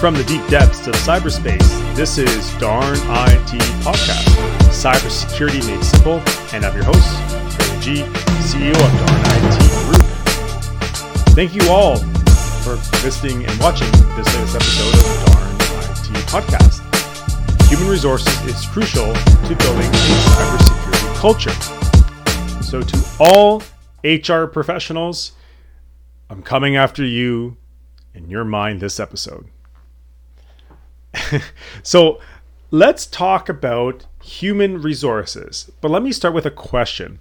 From the deep depths of cyberspace, this is Darn IT Podcast, cybersecurity made simple, and I'm your host, Barry G, CEO of Darn IT Group. Thank you all for visiting and watching this latest episode of Darn IT Podcast. Human resources is crucial to building a cybersecurity culture. So, to all HR professionals, I'm coming after you in your mind this episode. so let's talk about human resources. But let me start with a question.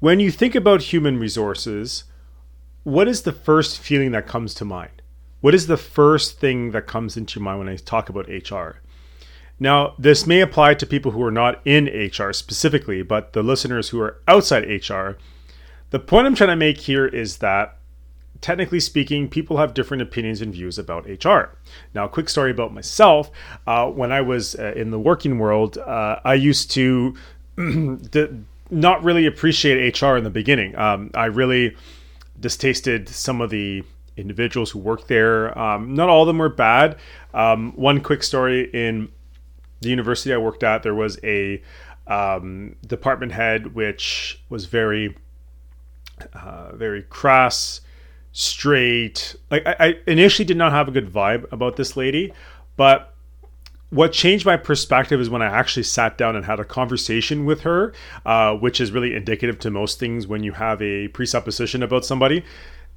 When you think about human resources, what is the first feeling that comes to mind? What is the first thing that comes into your mind when I talk about HR? Now, this may apply to people who are not in HR specifically, but the listeners who are outside HR. The point I'm trying to make here is that technically speaking, people have different opinions and views about HR. Now, a quick story about myself. Uh, when I was uh, in the working world, uh, I used to not really appreciate HR in the beginning. Um, I really distasted some of the individuals who worked there. Um, not all of them were bad. Um, one quick story in the university I worked at, there was a um, department head which was very, uh, very crass straight. Like I, I initially did not have a good vibe about this lady, but what changed my perspective is when I actually sat down and had a conversation with her, uh, which is really indicative to most things when you have a presupposition about somebody.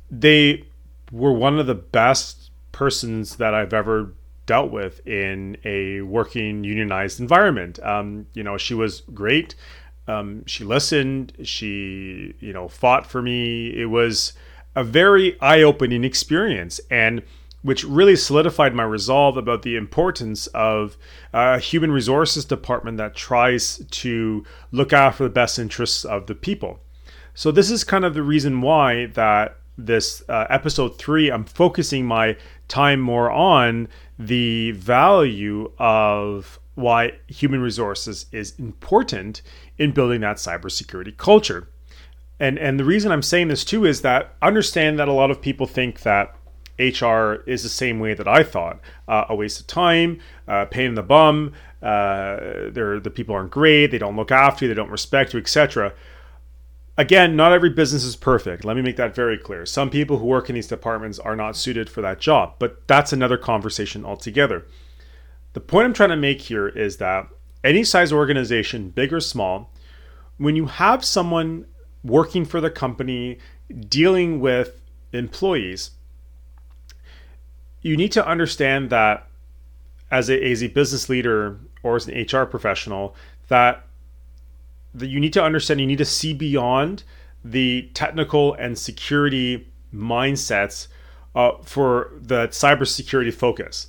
They were one of the best persons that I've ever dealt with in a working unionized environment. Um, you know, she was great. Um, she listened. She, you know, fought for me. It was a very eye opening experience and which really solidified my resolve about the importance of a human resources department that tries to look after the best interests of the people. So this is kind of the reason why that this uh, episode 3 I'm focusing my time more on the value of why human resources is important in building that cybersecurity culture and and the reason I'm saying this too is that understand that a lot of people think that HR is the same way that I thought uh, a waste of time, uh, pain in the bum. Uh, they're, the people aren't great. They don't look after you. They don't respect you, etc. Again, not every business is perfect. Let me make that very clear. Some people who work in these departments are not suited for that job, but that's another conversation altogether. The point I'm trying to make here is that any size organization, big or small, when you have someone working for the company, dealing with employees, you need to understand that as a, as a business leader or as an HR professional, that, that you need to understand, you need to see beyond the technical and security mindsets uh, for the cybersecurity focus.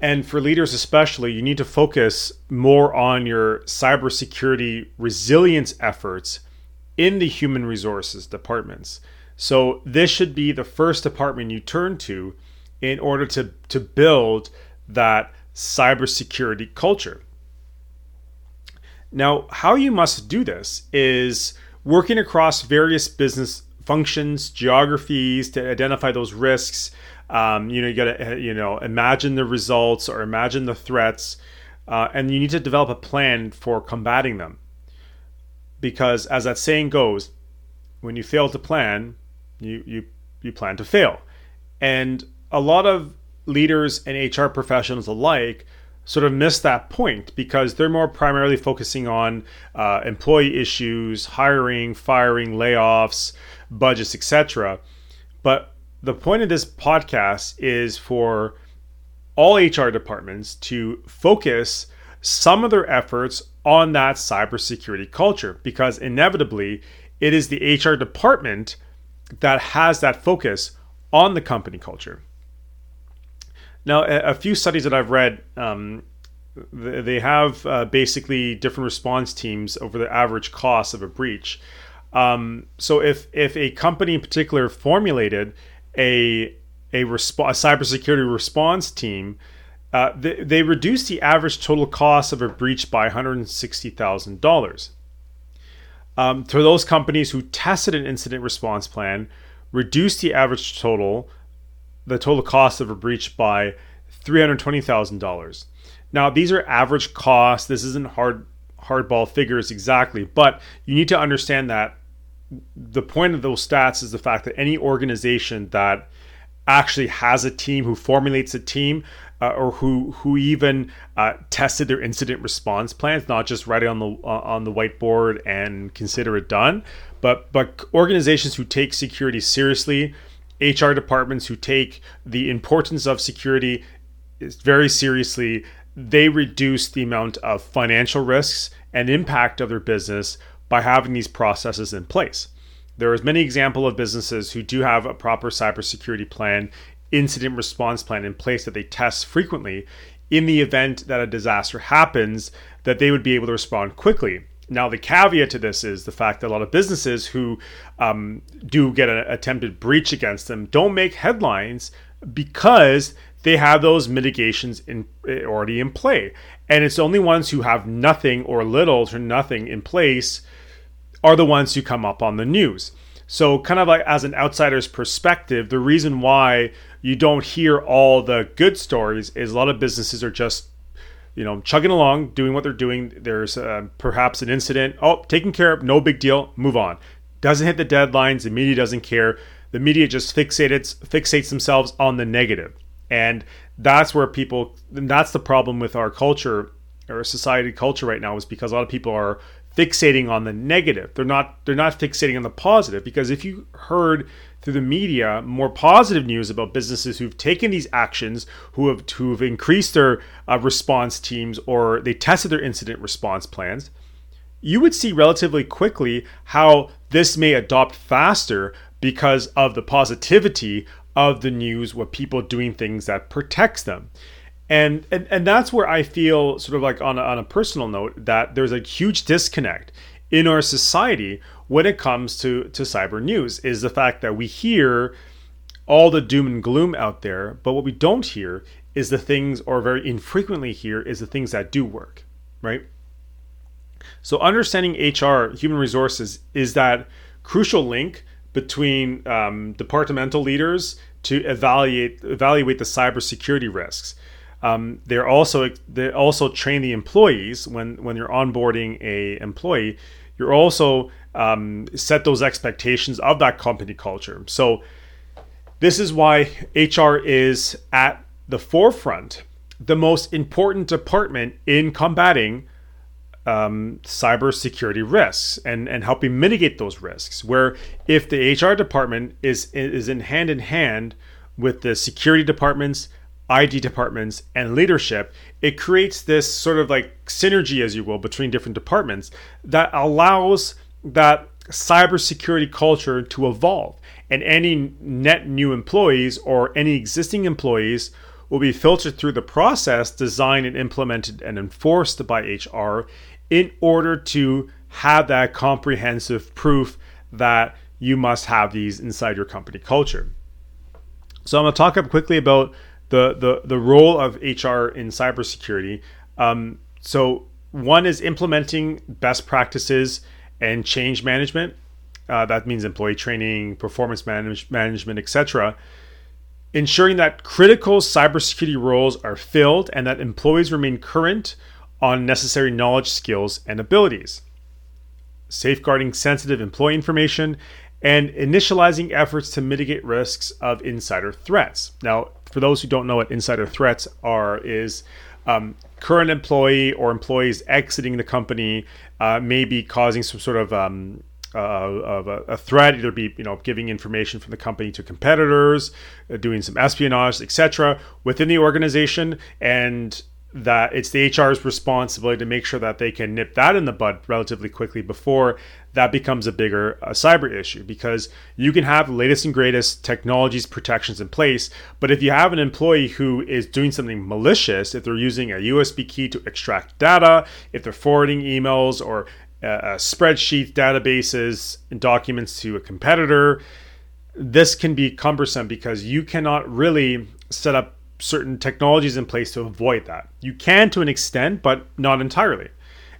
And for leaders, especially, you need to focus more on your cybersecurity resilience efforts in the human resources departments. So, this should be the first department you turn to in order to, to build that cybersecurity culture. Now, how you must do this is working across various business functions, geographies to identify those risks, um, you know, you got to uh, you know imagine the results or imagine the threats, uh, and you need to develop a plan for combating them. Because as that saying goes, when you fail to plan, you you you plan to fail, and a lot of leaders and HR professionals alike sort of miss that point because they're more primarily focusing on uh, employee issues, hiring, firing, layoffs, budgets, etc. But the point of this podcast is for all HR departments to focus some of their efforts on that cybersecurity culture because inevitably it is the HR department that has that focus on the company culture. Now, a, few studies that I've read, um, they have uh, basically different response teams over the average cost of a breach. Um, so, if if a company in particular formulated a a, resp- a cybersecurity response team, uh, they, they reduced the average total cost of a breach by $160,000. Um, for those companies who tested an incident response plan, reduced the average total the total cost of a breach by $320,000. Now, these are average costs. This isn't hard hardball figures exactly, but you need to understand that the point of those stats is the fact that any organization that actually has a team who formulates a team uh, or who who even uh, tested their incident response plans, not just write it on the uh, on the whiteboard and consider it done, but but organizations who take security seriously, HR departments who take the importance of security very seriously, they reduce the amount of financial risks and impact of their business by having these processes in place. There is many example of businesses who do have a proper cybersecurity plan, incident response plan in place that they test frequently in the event that a disaster happens that they would be able to respond quickly. Now, the caveat to this is the fact that a lot of businesses who um, do get an attempted breach against them don't make headlines because they have those mitigations in, already in play. And it's only ones who have nothing or little to nothing in place are the ones who come up on the news. So, kind of like as an outsider's perspective, the reason why you don't hear all the good stories is a lot of businesses are just, you know, chugging along, doing what they're doing. There's uh, perhaps an incident, oh, taken care of, no big deal, move on. Doesn't hit the deadlines, the media doesn't care. The media just fixates fixates themselves on the negative, and that's where people. that's the problem with our culture, our society culture right now, is because a lot of people are fixating on the negative. They're not they're not fixating on the positive because if you heard through the media more positive news about businesses who've taken these actions, who have who've increased their uh, response teams or they tested their incident response plans, you would see relatively quickly how this may adopt faster because of the positivity of the news with people doing things that protects them and, and and that's where I feel sort of like on a, on a personal note that there's a huge disconnect in our society when it comes to to cyber news is the fact that we hear all the doom and gloom out there, but what we don't hear is the things, or very infrequently hear, is the things that do work, right? So understanding HR, human resources, is that crucial link between um, departmental leaders to evaluate evaluate the cybersecurity risks. Um, they're also they also train the employees when when you're onboarding a employee. You're also um, set those expectations of that company culture. So this is why HR is at the forefront, the most important department in combating um, cybersecurity risks and, and helping mitigate those risks. Where if the HR department is is in hand in hand with the security departments, IT departments, and leadership, it creates this sort of like synergy, as you will, between different departments that allows that cybersecurity culture to evolve. And any net new employees or any existing employees will be filtered through the process designed and implemented and enforced by HR in order to have that comprehensive proof that you must have these inside your company culture. So I'm to talk up quickly about the the the role of HR in cybersecurity. Um, so one is implementing best practices and change management. Uh, that means employee training, performance manage- management, etc. Ensuring that critical cybersecurity roles are filled and that employees remain current on necessary knowledge, skills, and abilities. Safeguarding sensitive employee information and initializing efforts to mitigate risks of insider threats. Now, for those who don't know what insider threats are, is um, current employee or employees exiting the company uh, may be causing some sort of um, uh, of a, a, threat, either be you know giving information from the company to competitors, uh, doing some espionage, etc., within the organization, and that it's the HR's responsibility to make sure that they can nip that in the bud relatively quickly before that becomes a bigger uh, cyber issue because you can have the latest and greatest technologies protections in place but if you have an employee who is doing something malicious if they're using a usb key to extract data if they're forwarding emails or uh, uh, spreadsheets databases and documents to a competitor this can be cumbersome because you cannot really set up certain technologies in place to avoid that. You can to an extent, but not entirely.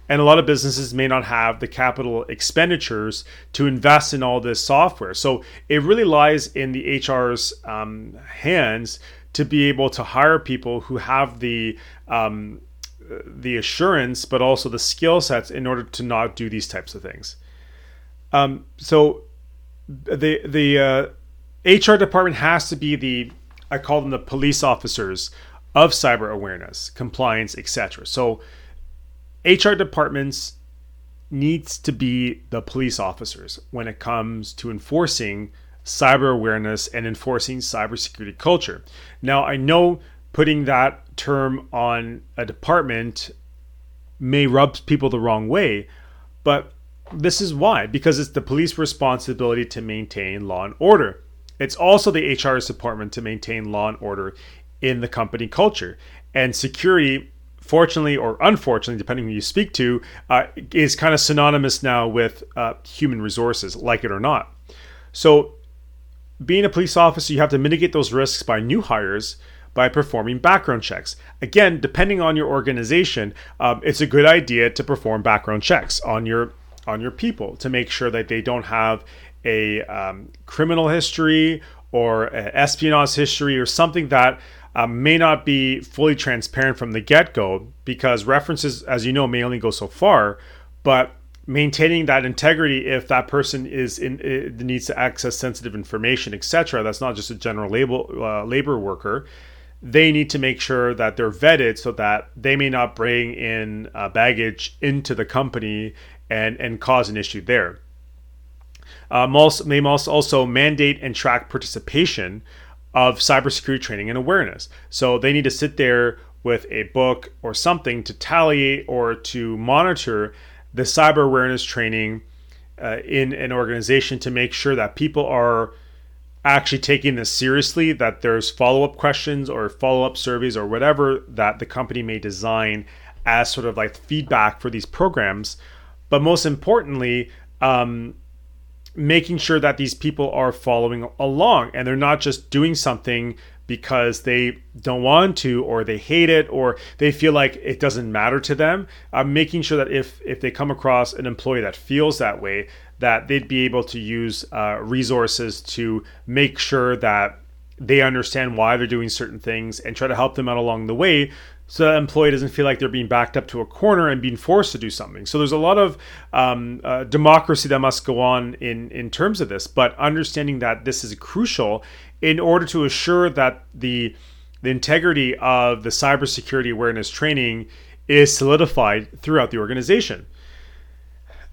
And a lot of businesses may not have the capital expenditures to invest in all this software. So it really lies in the HR's um, hands to be able to hire people who have the um, the assurance, but also the skill sets in order to not do these types of things. Um, so the the uh, HR department has to be the I call them the police officers of cyber awareness, compliance, etc. So HR departments needs to be the police officers when it comes to enforcing cyber awareness and enforcing cybersecurity culture. Now, I know putting that term on a department may rub people the wrong way, but this is why because it's the police responsibility to maintain law and order. It's also the HR's department to maintain law and order in the company culture. And security, fortunately or unfortunately, depending who you speak to, uh, is kind of synonymous now with uh, human resources, like it or not. So, being a police officer, you have to mitigate those risks by new hires by performing background checks. Again, depending on your organization, um, it's a good idea to perform background checks on your on your people to make sure that they don't have a um, criminal history or espionage history or something that um, may not be fully transparent from the get go because references, as you know, may only go so far. But maintaining that integrity, if that person is in needs to access sensitive information, etc., that's not just a general label, uh, labor worker. They need to make sure that they're vetted so that they may not bring in uh, baggage into the company and and cause an issue there. Um, also, may also mandate and track participation of cybersecurity training and awareness. So they need to sit there with a book or something to tally or to monitor the cyber awareness training uh, in an organization to make sure that people are actually taking this seriously, that there's follow up questions or follow up surveys or whatever that the company may design as sort of like feedback for these programs but most importantly, um, making sure that these people are following along and they're not just doing something because they don't want to or they hate it or they feel like it doesn't matter to them. Uh, making sure that if if they come across an employee that feels that way that they'd be able to use uh, resources to make sure that they understand why they're doing certain things and try to help them out along the way so that employee doesn't feel like they're being backed up to a corner and being forced to do something. So there's a lot of um, uh, democracy that must go on in in terms of this, but understanding that this is crucial in order to assure that the the integrity of the cybersecurity awareness training is solidified throughout the organization.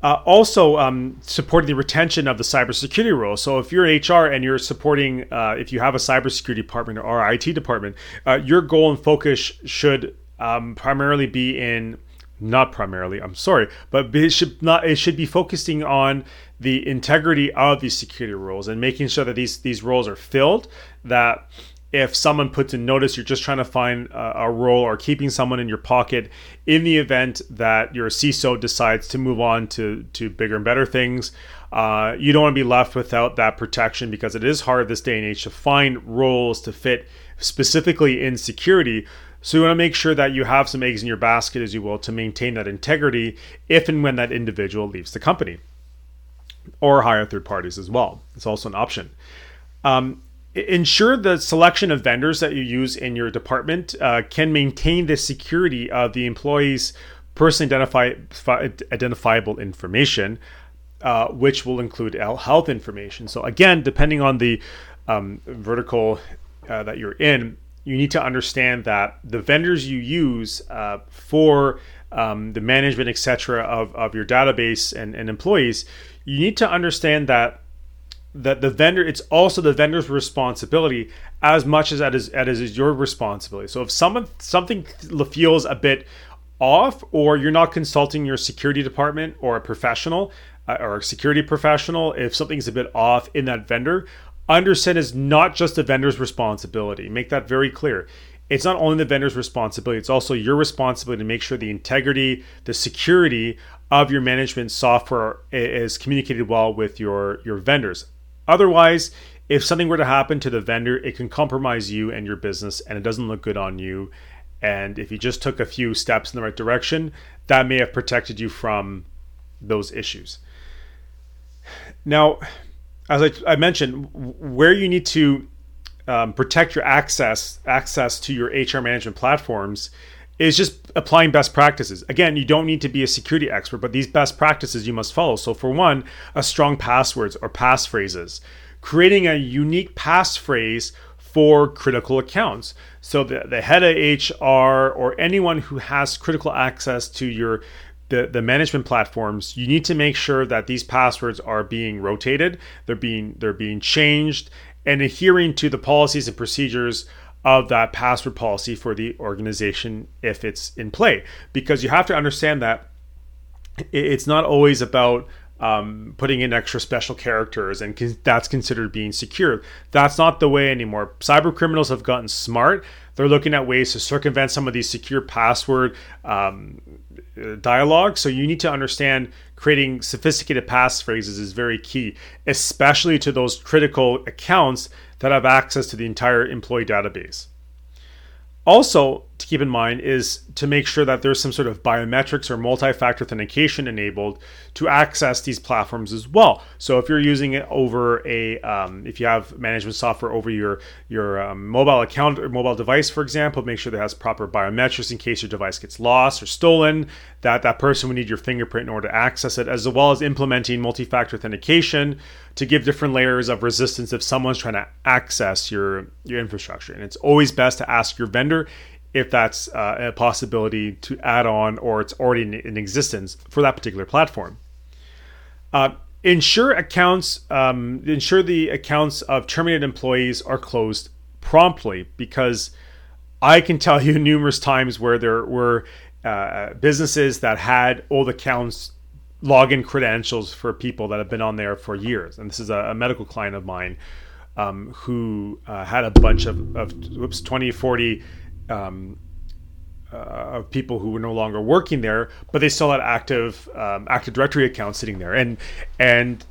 Uh, also, um, supporting the retention of the cybersecurity role. So, if you're HR and you're supporting, uh, if you have a cybersecurity department or IT department, uh, your goal and focus should um, primarily be in not primarily i'm sorry but it should not it should be focusing on the integrity of these security roles and making sure that these these roles are filled that if someone puts in notice you're just trying to find a, a, role or keeping someone in your pocket in the event that your CISO decides to move on to, to bigger and better things. Uh, you don't want to be left without that protection because it is hard this day and age to find roles to fit specifically in security. So you want to make sure that you have some eggs in your basket, as you will, to maintain that integrity if and when that individual leaves the company or hire third parties as well. It's also an option. Um, ensure the selection of vendors that you use in your department uh, can maintain the security of the employee's personally identifiable information, uh, which will include health information. So, again, depending on the um, vertical uh, that you're in, you need to understand that the vendors you use uh, for um, the management, etc., of, of your database and, and employees, you need to understand that that the vendor it's also the vendor's responsibility as much as that is that is your responsibility. So if someone something feels a bit off or you're not consulting your security department or a professional uh, or a security professional if something's a bit off in that vendor understand is not just the vendor's responsibility. Make that very clear. It's not only the vendor's responsibility it's also your responsibility to make sure the integrity the security of your management software is communicated well with your your vendors Otherwise, if something were to happen to the vendor, it can compromise you and your business, and it doesn't look good on you And if you just took a few steps in the right direction, that may have protected you from those issues. Now, as I, I mentioned, where you need to um, protect your access access to your HR management platforms is just applying best practices. Again, you don't need to be a security expert, but these best practices you must follow. So, for one, a strong passwords or passphrases, creating a unique passphrase for critical accounts. So, the, the head of HR or anyone who has critical access to your the, the management platforms, you need to make sure that these passwords are being rotated, they're being they're being changed, and adhering to the policies and procedures of that password policy for the organization if it's in play. Because you have to understand that it's not always about um, putting in extra special characters and con- that's considered being secure. That's not the way anymore. Cyber criminals have gotten smart. They're looking at ways to circumvent some of these secure password um, dialogue. So you need to understand creating sophisticated passphrases is very key, especially to those critical accounts that have access to the entire employee database. Also, to keep in mind is to make sure that there's some sort of biometrics or multi-factor authentication enabled to access these platforms as well. So if you're using it over a, um, if you have management software over your your um, mobile account or mobile device, for example, make sure that has proper biometrics in case your device gets lost or stolen. That that person would need your fingerprint in order to access it, as well as implementing multi-factor authentication to give different layers of resistance if someone's trying to access your your infrastructure. And it's always best to ask your vendor if that's uh, a possibility to add on or it's already in, in existence for that particular platform. Uh, ensure accounts, um, ensure the accounts of terminated employees are closed promptly because I can tell you numerous times where there were uh, businesses that had old accounts login credentials for people that have been on there for years. And this is a, a medical client of mine um, who uh, had a bunch of, of whoops, 20, 40 um, uh, of people who were no longer working there, but they still had active um, Active Directory accounts sitting there, and and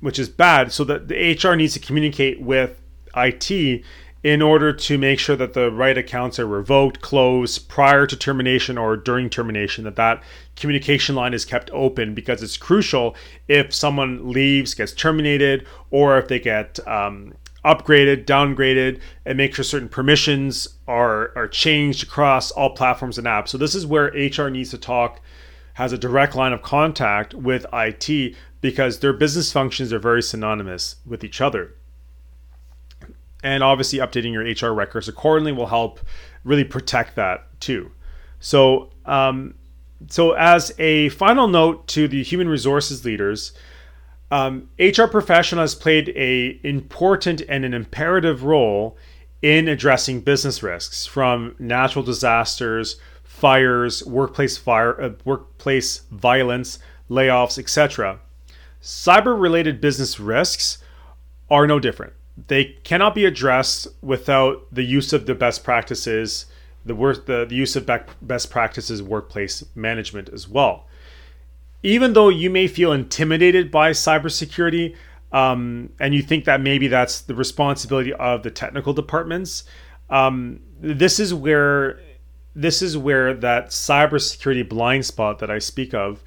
which is bad. So that the HR needs to communicate with IT in order to make sure that the right accounts are revoked, closed prior to termination or during termination. That that communication line is kept open because it's crucial if someone leaves, gets terminated, or if they get um, upgraded, downgraded, and make sure certain permissions are are changed across all platforms and apps. So this is where HR needs to talk, has a direct line of contact with IT because their business functions are very synonymous with each other. And obviously, updating your HR records accordingly will help really protect that too. So, um, so as a final note to the human resources leaders, um, HR has played a important and an imperative role in addressing business risks from natural disasters, fires, workplace fire, uh, workplace violence, layoffs, etc. Cyber-related business risks are no different. They cannot be addressed without the use of the best practices, the, work, the, the use of best practices workplace management as well even though you may feel intimidated by cybersecurity, um, and you think that maybe that's the responsibility of the technical departments, um, this is where this is where that cybersecurity blind spot that I speak of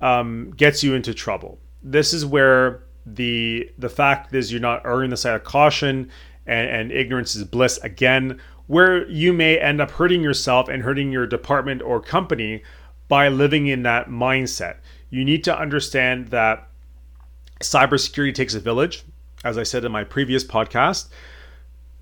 um, gets you into trouble. This is where the the fact is you're not erring the side of caution and, and ignorance is bliss again, where you may end up hurting yourself and hurting your department or company by living in that mindset. You need to understand that cybersecurity takes a village, as I said in my previous podcast,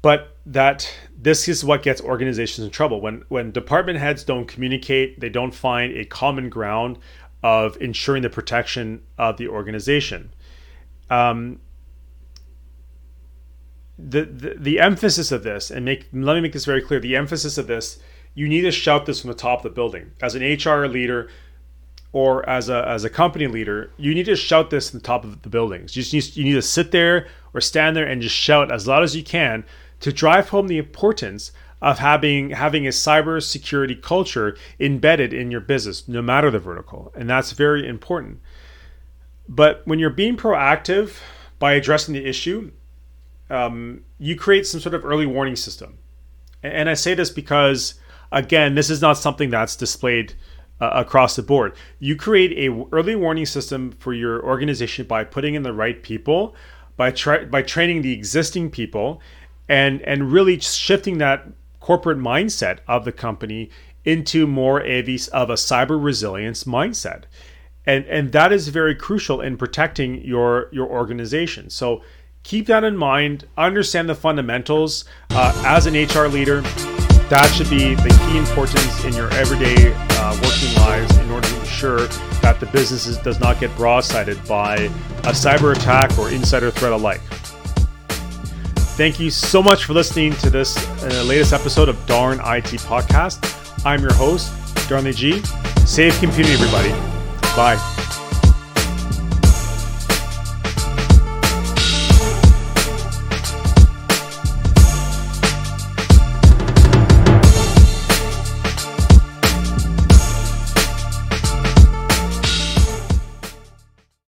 but that this is what gets organizations in trouble. When when department heads don't communicate, they don't find a common ground of ensuring the protection of the organization. Um, the, the, the emphasis of this, and make let me make this very clear: the emphasis of this you need to shout this from the top of the building. As an HR leader or as a, as a company leader, you need to shout this from the top of the buildings. You, just need, you need to sit there or stand there and just shout as loud as you can to drive home the importance of having having a cyber security culture embedded in your business, no matter the vertical. And that's very important. But when you're being proactive by addressing the issue, um, you create some sort of early warning system. And I say this because again, this is not something that's displayed uh, across the board. You create a early warning system for your organization by putting in the right people, by tra- by training the existing people, and and really shifting that corporate mindset of the company into more of a, of a cyber resilience mindset. And, and that is very crucial in protecting your, your organization. So keep that in mind, understand the fundamentals. Uh, as an HR leader, that should be the key importance in your everyday uh, working lives in order to ensure that the business does not get broadsided by a cyber attack or insider threat alike. Thank you so much for listening to this uh, latest episode of Darn IT Podcast. I'm your host, Darnley G. Safe computing, everybody. Bye.